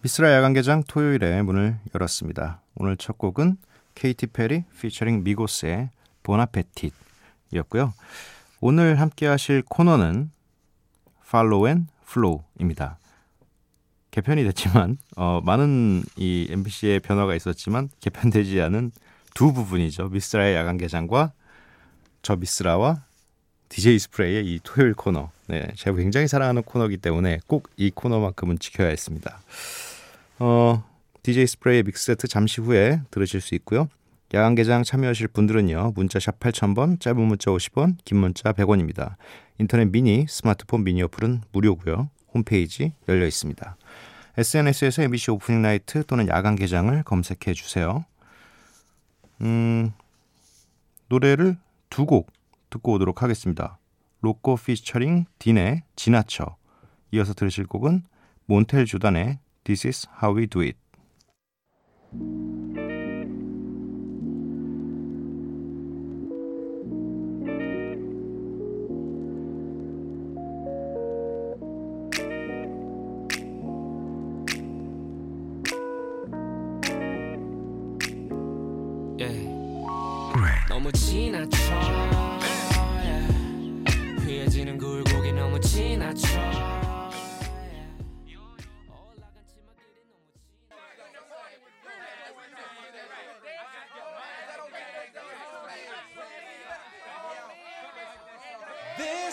미스라 야간 개장 토요일에 문을 열었습니다. 오늘 첫 곡은 케이티 페리 피처링 미고스의 보나페티였고요. 오늘 함께 하실 코너는 Follow and Flow입니다. 개편이 됐지만 어, 많은 이 MBC의 변화가 있었지만 개편되지 않은 두 부분이죠. 미스라의 야간 개장과 저 미스라와 DJ 스프레이의 이 토요일 코너. 네, 제가 굉장히 사랑하는 코너이기 때문에 꼭 이 코너만큼은 지켜야 했습니다. 어, DJ 스프레이의 믹스 세트 잠시 후에 들으실 수 있고요. 야간 개장 참여하실 분들은요. 문자 샵 8000번, 짧은 문자 50원, 긴 문자 100원입니다. 인터넷 미니, 스마트폰 미니 어플은 무료고요. 홈페이지 열려 있습니다. SNS에서 MBC 오프닝 나이트 또는 야간 개장을 검색해 주세요. 음, 노래를 두 곡 듣고 오도록 하겠습니다. 로꼬 피처링 딘의 지나쳐. 이어서 들으실 곡은 몬텔 조단의 This is how we do it.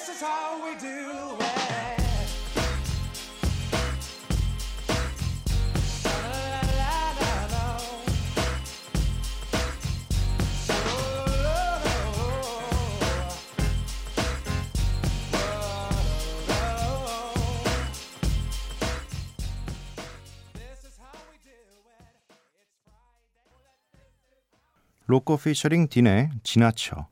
This is how we do it. 로꼬 피처링 딘의 지나쳐.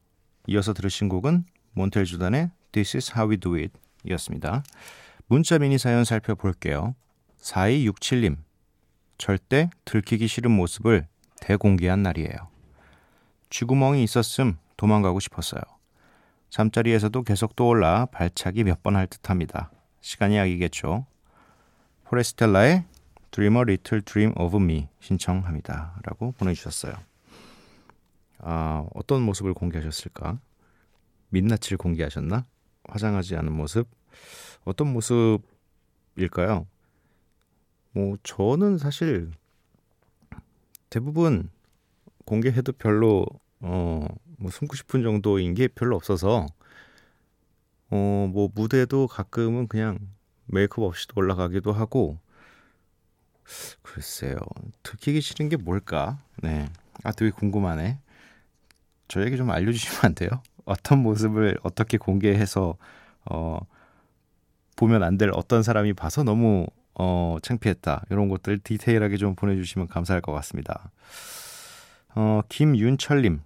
이어서 들으신 곡은 몬텔 조단의 This is how we do it 이었습니다. 문자 미니 사연 살펴볼게요. 4267님. 절대 들키기 싫은 모습을 대공개한 날이에요. 쥐구멍이 있었음 도망가고 싶었어요. 잠자리에서도 계속 떠올라 발차기 몇 번 할 듯합니다. 시간이 약이겠죠. 포레스텔라의 Dream a Little Dream of Me 신청합니다. 라고 보내주셨어요. 아, 어떤 모습을 공개하셨을까? 민낯을 공개하셨나? 화장하지 않은 모습? 어떤 모습일까요? 뭐, 저는 사실 대부분 공개해도 별로, 어, 뭐, 숨고 싶은 정도인 게 별로 없어서, 어, 뭐, 무대도 가끔은 그냥 메이크업 없이도 올라가기도 하고, 글쎄요. 들키기 싫은 게 뭘까? 네. 아, 되게 궁금하네. 저에게 좀 알려주시면 안 돼요? 어떤 모습을 어떻게 공개해서 어, 보면 안 될 어떤 사람이 봐서 너무 어, 창피했다 이런 것들 디테일하게 좀 보내주시면 감사할 것 같습니다. 어, 김윤철님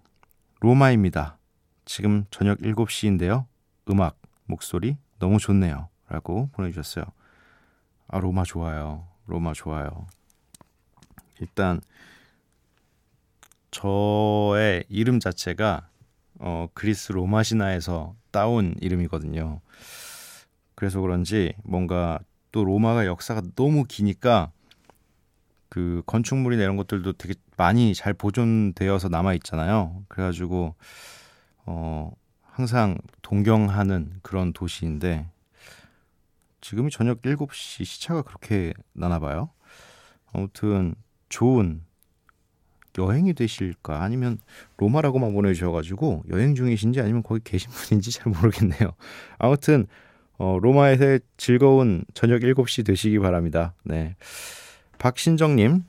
로마입니다. 지금 저녁 7시인데요. 음악 목소리 너무 좋네요. 라고 보내주셨어요. 아 로마 좋아요. 로마 좋아요. 일단 저의 이름 자체가 어, 그리스 로마 신화에서 따온 이름이거든요. 그래서 그런지 뭔가 또 로마가 역사가 너무 기니까 그 건축물이나 이런 것들도 되게 많이 잘 보존되어서 남아 있잖아요. 그래가지고 어 항상 동경하는 그런 도시인데 지금이 저녁 7시 시차가 그렇게 나나 봐요. 아무튼 좋은 여행이 되실까 아니면 로마라고만 보내주셔가지고 여행 중이신지 아니면 거기 계신 분인지 잘 모르겠네요. 아무튼 어, 로마에서 즐거운 저녁 7시 되시기 바랍니다. 네. 박신정님,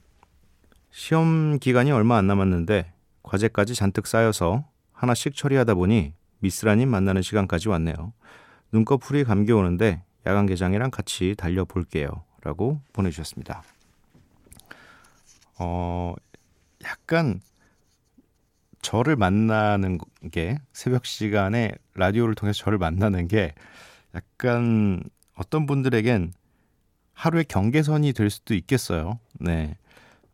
시험 기간이 얼마 안 남았는데 과제까지 잔뜩 쌓여서 하나씩 처리하다 보니 미스라님 만나는 시간까지 왔네요. 눈꺼풀이 감겨오는데 야간 개장이랑 같이 달려볼게요. 라고 보내주셨습니다. 어, 약간 저를 만나는 게 새벽 시간에 라디오를 통해서 저를 만나는 게 약간 어떤 분들에겐 하루의 경계선이 될 수도 있겠어요. 네.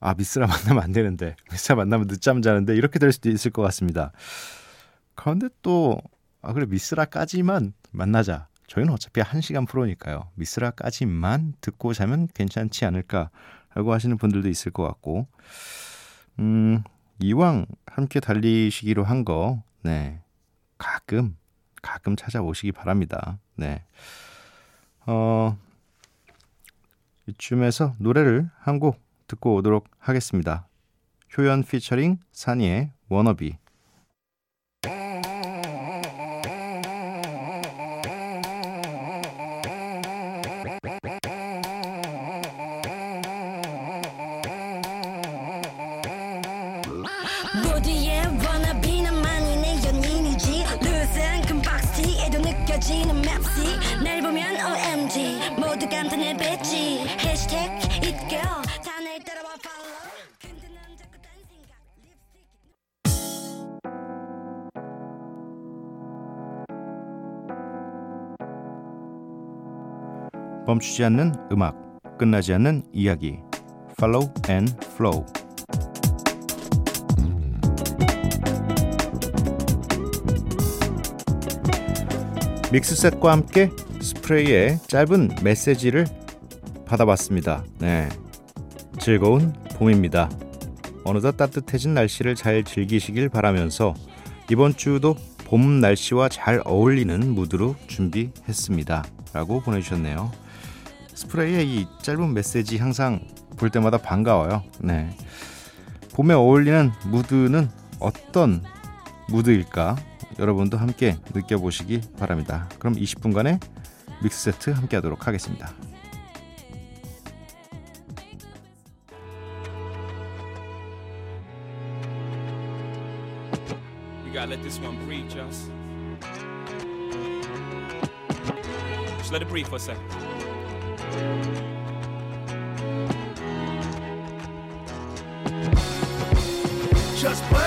아, 미스라 만나면 안 되는데, 미스라 만나면 늦잠 자는데, 이렇게 될 수도 있을 것 같습니다. 그런데 또, 아, 그래, 미스라까지만 만나자. 저희는 어차피 한시간 프로니까요. 미스라까지만 듣고 자면 괜찮지 않을까라고 하시는 분들도 있을 것 같고, 음, 이왕 함께 달리시기로 한 거, 네. 가끔, 가끔 찾아오시기 바랍니다. 네. 어, 이쯤에서 노래를 한 곡 듣고 오도록 하겠습니다. 효연 피처링 산이의 워너비. 멈추지 않는 음악, 끝나지 않는 이야기. Follow and Flow. 믹스 셋과 함께 스프레이의 짧은 메시지를 받아봤습니다. 네. 즐거운 봄입니다. 어느덧 따뜻해진 날씨를 잘 즐기시길 바라면서 이번 주도 봄 날씨와 잘 어울리는 무드로 준비했습니다. 라고 보내주셨네요. 스프레이의 이 짧은 메시지 항상 볼 때마다 반가워요. 네. 봄에 어울리는 무드는 어떤 무드일까? 여러분도 함께 느껴보시기 바랍니다. 그럼 20분간의 믹스 세트 함께 하도록 하겠습니다. Just play.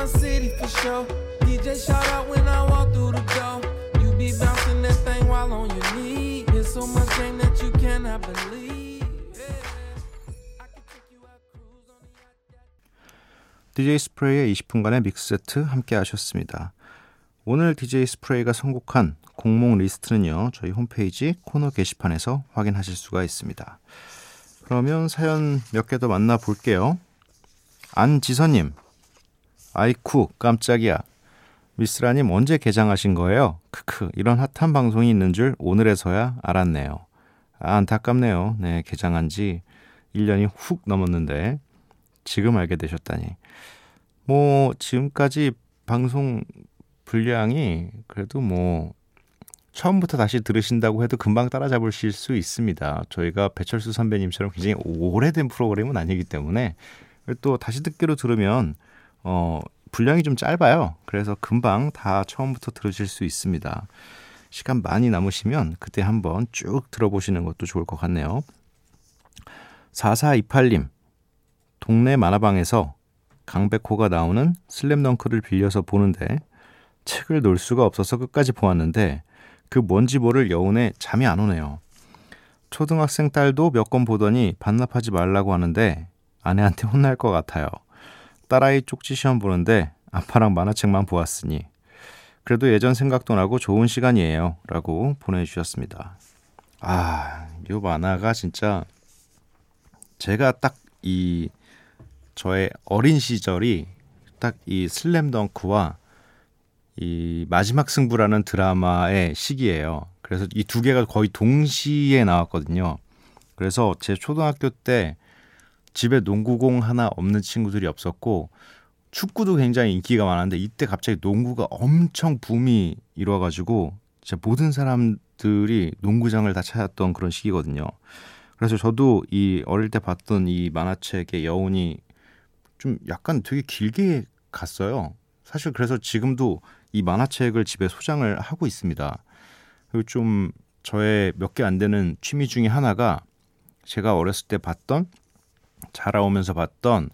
My city for sure. DJ shout out when I walk through the door. You be bouncing that thing while on your knee. There's so much game that you cannot believe. DJ 스프레이의 20분간의 믹스 세트 함께 하셨습니다. 오늘 DJ 스프레이가 선곡한 공목 리스트는요. 저희 홈페이지 코너 게시판에서 확인하실 수가 있습니다. 그러면 사연 몇 개 더 만나볼게요. 안지선님. 아이쿠 깜짝이야. 미스라님 언제 개장하신 거예요? 크크 이런 핫한 방송이 있는 줄 오늘에서야 알았네요. 아, 안타깝네요. 네 개장한 지 1년이 훅 넘었는데 지금 알게 되셨다니. 뭐 지금까지 방송 분량이 그래도 뭐 처음부터 다시 들으신다고 해도 금방 따라잡으실 수 있습니다. 저희가 배철수 선배님처럼 굉장히 오래된 프로그램은 아니기 때문에 또 다시 듣기로 들으면 어 분량이 좀 짧아요. 그래서 금방 다 처음부터 들으실 수 있습니다. 시간 많이 남으시면 그때 한번 쭉 들어보시는 것도 좋을 것 같네요. 4428님, 동네 만화방에서 강백호가 나오는 슬램덩크를 빌려서 보는데 책을 놓을 수가 없어서 끝까지 보았는데 그 뭔지 모를 여운에 잠이 안 오네요. 초등학생 딸도 몇 권 보더니 반납하지 말라고 하는데 아내한테 혼날 것 같아요. 딸아이 쪽지 시험 보는데 아빠랑 만화책만 보았으니 그래도 예전 생각도 나고 좋은 시간이에요. 라고 보내주셨습니다. 아, 이 만화가 진짜 제가 딱 이 저의 어린 시절이 딱 이 슬램덩크와 이 마지막 승부라는 드라마의 시기예요. 그래서 이 두 개가 거의 동시에 나왔거든요. 그래서 제 초등학교 때 집에 농구공 하나 없는 친구들이 없었고 축구도 굉장히 인기가 많았는데 이때 갑자기 농구가 엄청 붐이 일어가지고 진짜 모든 사람들이 농구장을 다 찾았던 그런 시기거든요. 그래서 저도 이 어릴 때 봤던 이 만화책의 여운이 좀 약간 되게 길게 갔어요. 사실 그래서 지금도 이 만화책을 집에 소장을 하고 있습니다. 그리고 좀 저의 몇 개 안 되는 취미 중에 하나가 제가 어렸을 때 봤던 자라오면서 봤던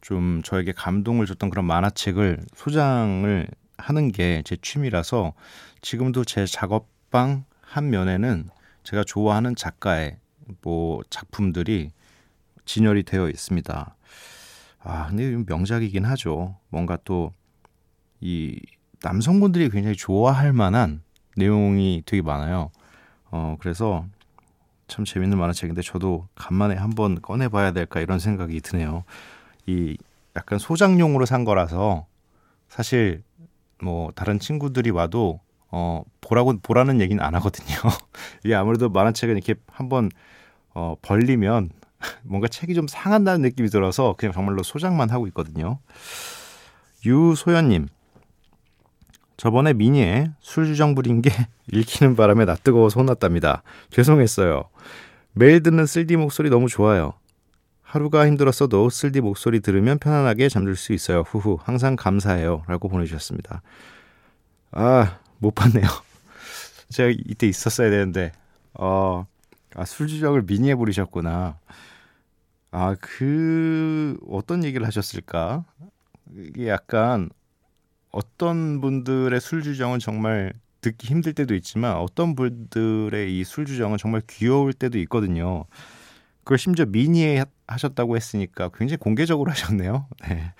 좀 저에게 감동을 줬던 그런 만화책을 소장을 하는 게 제 취미라서 지금도 제 작업방 한 면에는 제가 좋아하는 작가의 뭐 작품들이 진열이 되어 있습니다. 아, 근데 명작이긴 하죠. 뭔가 또 이 남성분들이 굉장히 좋아할 만한 내용이 되게 많아요. 어, 그래서 참 재밌는 만화책인데 저도 간만에 한번 꺼내봐야 될까 이런 생각이 드네요. 이 약간 소장용으로 산 거라서 사실 뭐 다른 친구들이 와도 어 보라고 보라는 얘기는 안 하거든요. 이게 아무래도 만화책은 이렇게 한번 어 벌리면 뭔가 책이 좀 상한다는 느낌이 들어서 그냥 정말로 소장만 하고 있거든요. 유소연님, 저번에 미니에 술주정 부린 게 읽히는 바람에 나 뜨거워서 혼났답니다. 죄송했어요. 매일 듣는 쓸디 목소리 너무 좋아요. 하루가 힘들었어도 쓸디 목소리 들으면 편안하게 잠들 수 있어요. 후후. 항상 감사해요. 라고 보내주셨습니다. 아, 못 봤네요. 제가 이때 있었어야 되는데, 어, 아, 술주정을 미니에 부리셨구나. 아, 그, 어떤 얘기를 하셨을까? 이게 약간, 어떤 분들의 술 주정은 정말 듣기 힘들 때도 있지만, 어떤 분들의 이 술 주정은 정말 귀여울 때도 있거든요. 그걸 심지어 미니에 하- 하셨다고 했으니까 굉장히 공개적으로 하셨네요. 네.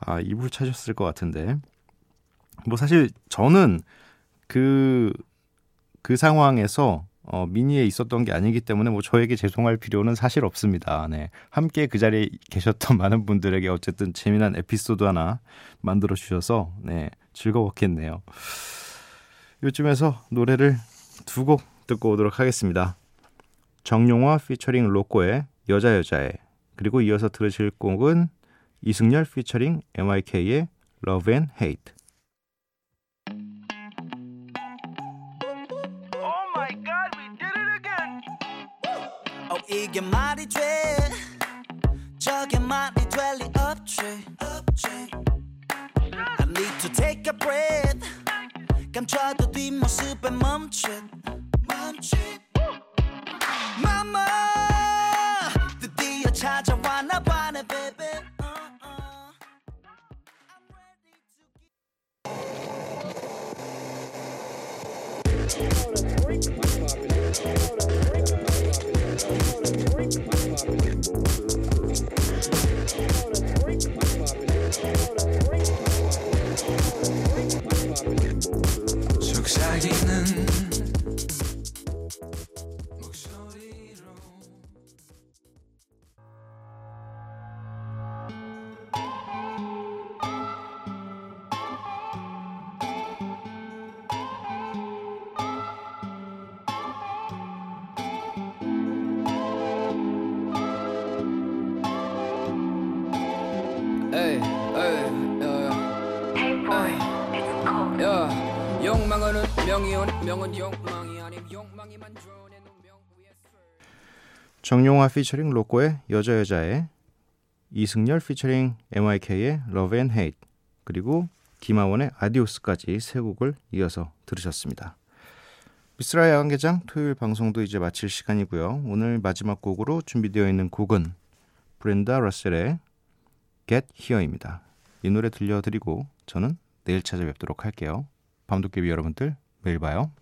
아, 이불 차셨을 것 같은데. 뭐 사실 저는 그, 그 상황에서 어, 미니에 있었던 게 아니기 때문에 뭐 저에게 죄송할 필요는 사실 없습니다. 네. 함께 그 자리에 계셨던 많은 분들에게 어쨌든 재미난 에피소드 하나 만들어 주셔서 네, 즐거웠겠네요. 요즘에서 노래를 두 곡 듣고 오도록 하겠습니다. 정용화 피처링 로꼬의 여자 여자의 그리고 이어서 들으실 곡은 이승열 피처링 MIK의 Love and Hate. 이게 말이 돼. 저게 말이 될리 없지. I need to take a breath. 감춰도 뒷모습에 멈칫. 멈칫. Mama 드 속삭이는 야, 욕망은 운명이 운명은 욕망이 아님 욕망이 만들어낸 운명 위에 정용화 피처링 로꼬의 여자 여자의 이승열 피처링 MYK의 Love and Hate 그리고 김하원의 아디오스까지 세 곡을 이어서 들으셨습니다. 미스라 야간개장 토요일 방송도 이제 마칠 시간이고요. 오늘 마지막 곡으로 준비되어 있는 곡은 브렌다 러셀의 Get Here입니다. 이 노래 들려드리고 저는 내일 찾아뵙도록 할게요. 밤도깨비 여러분들 매일 봐요.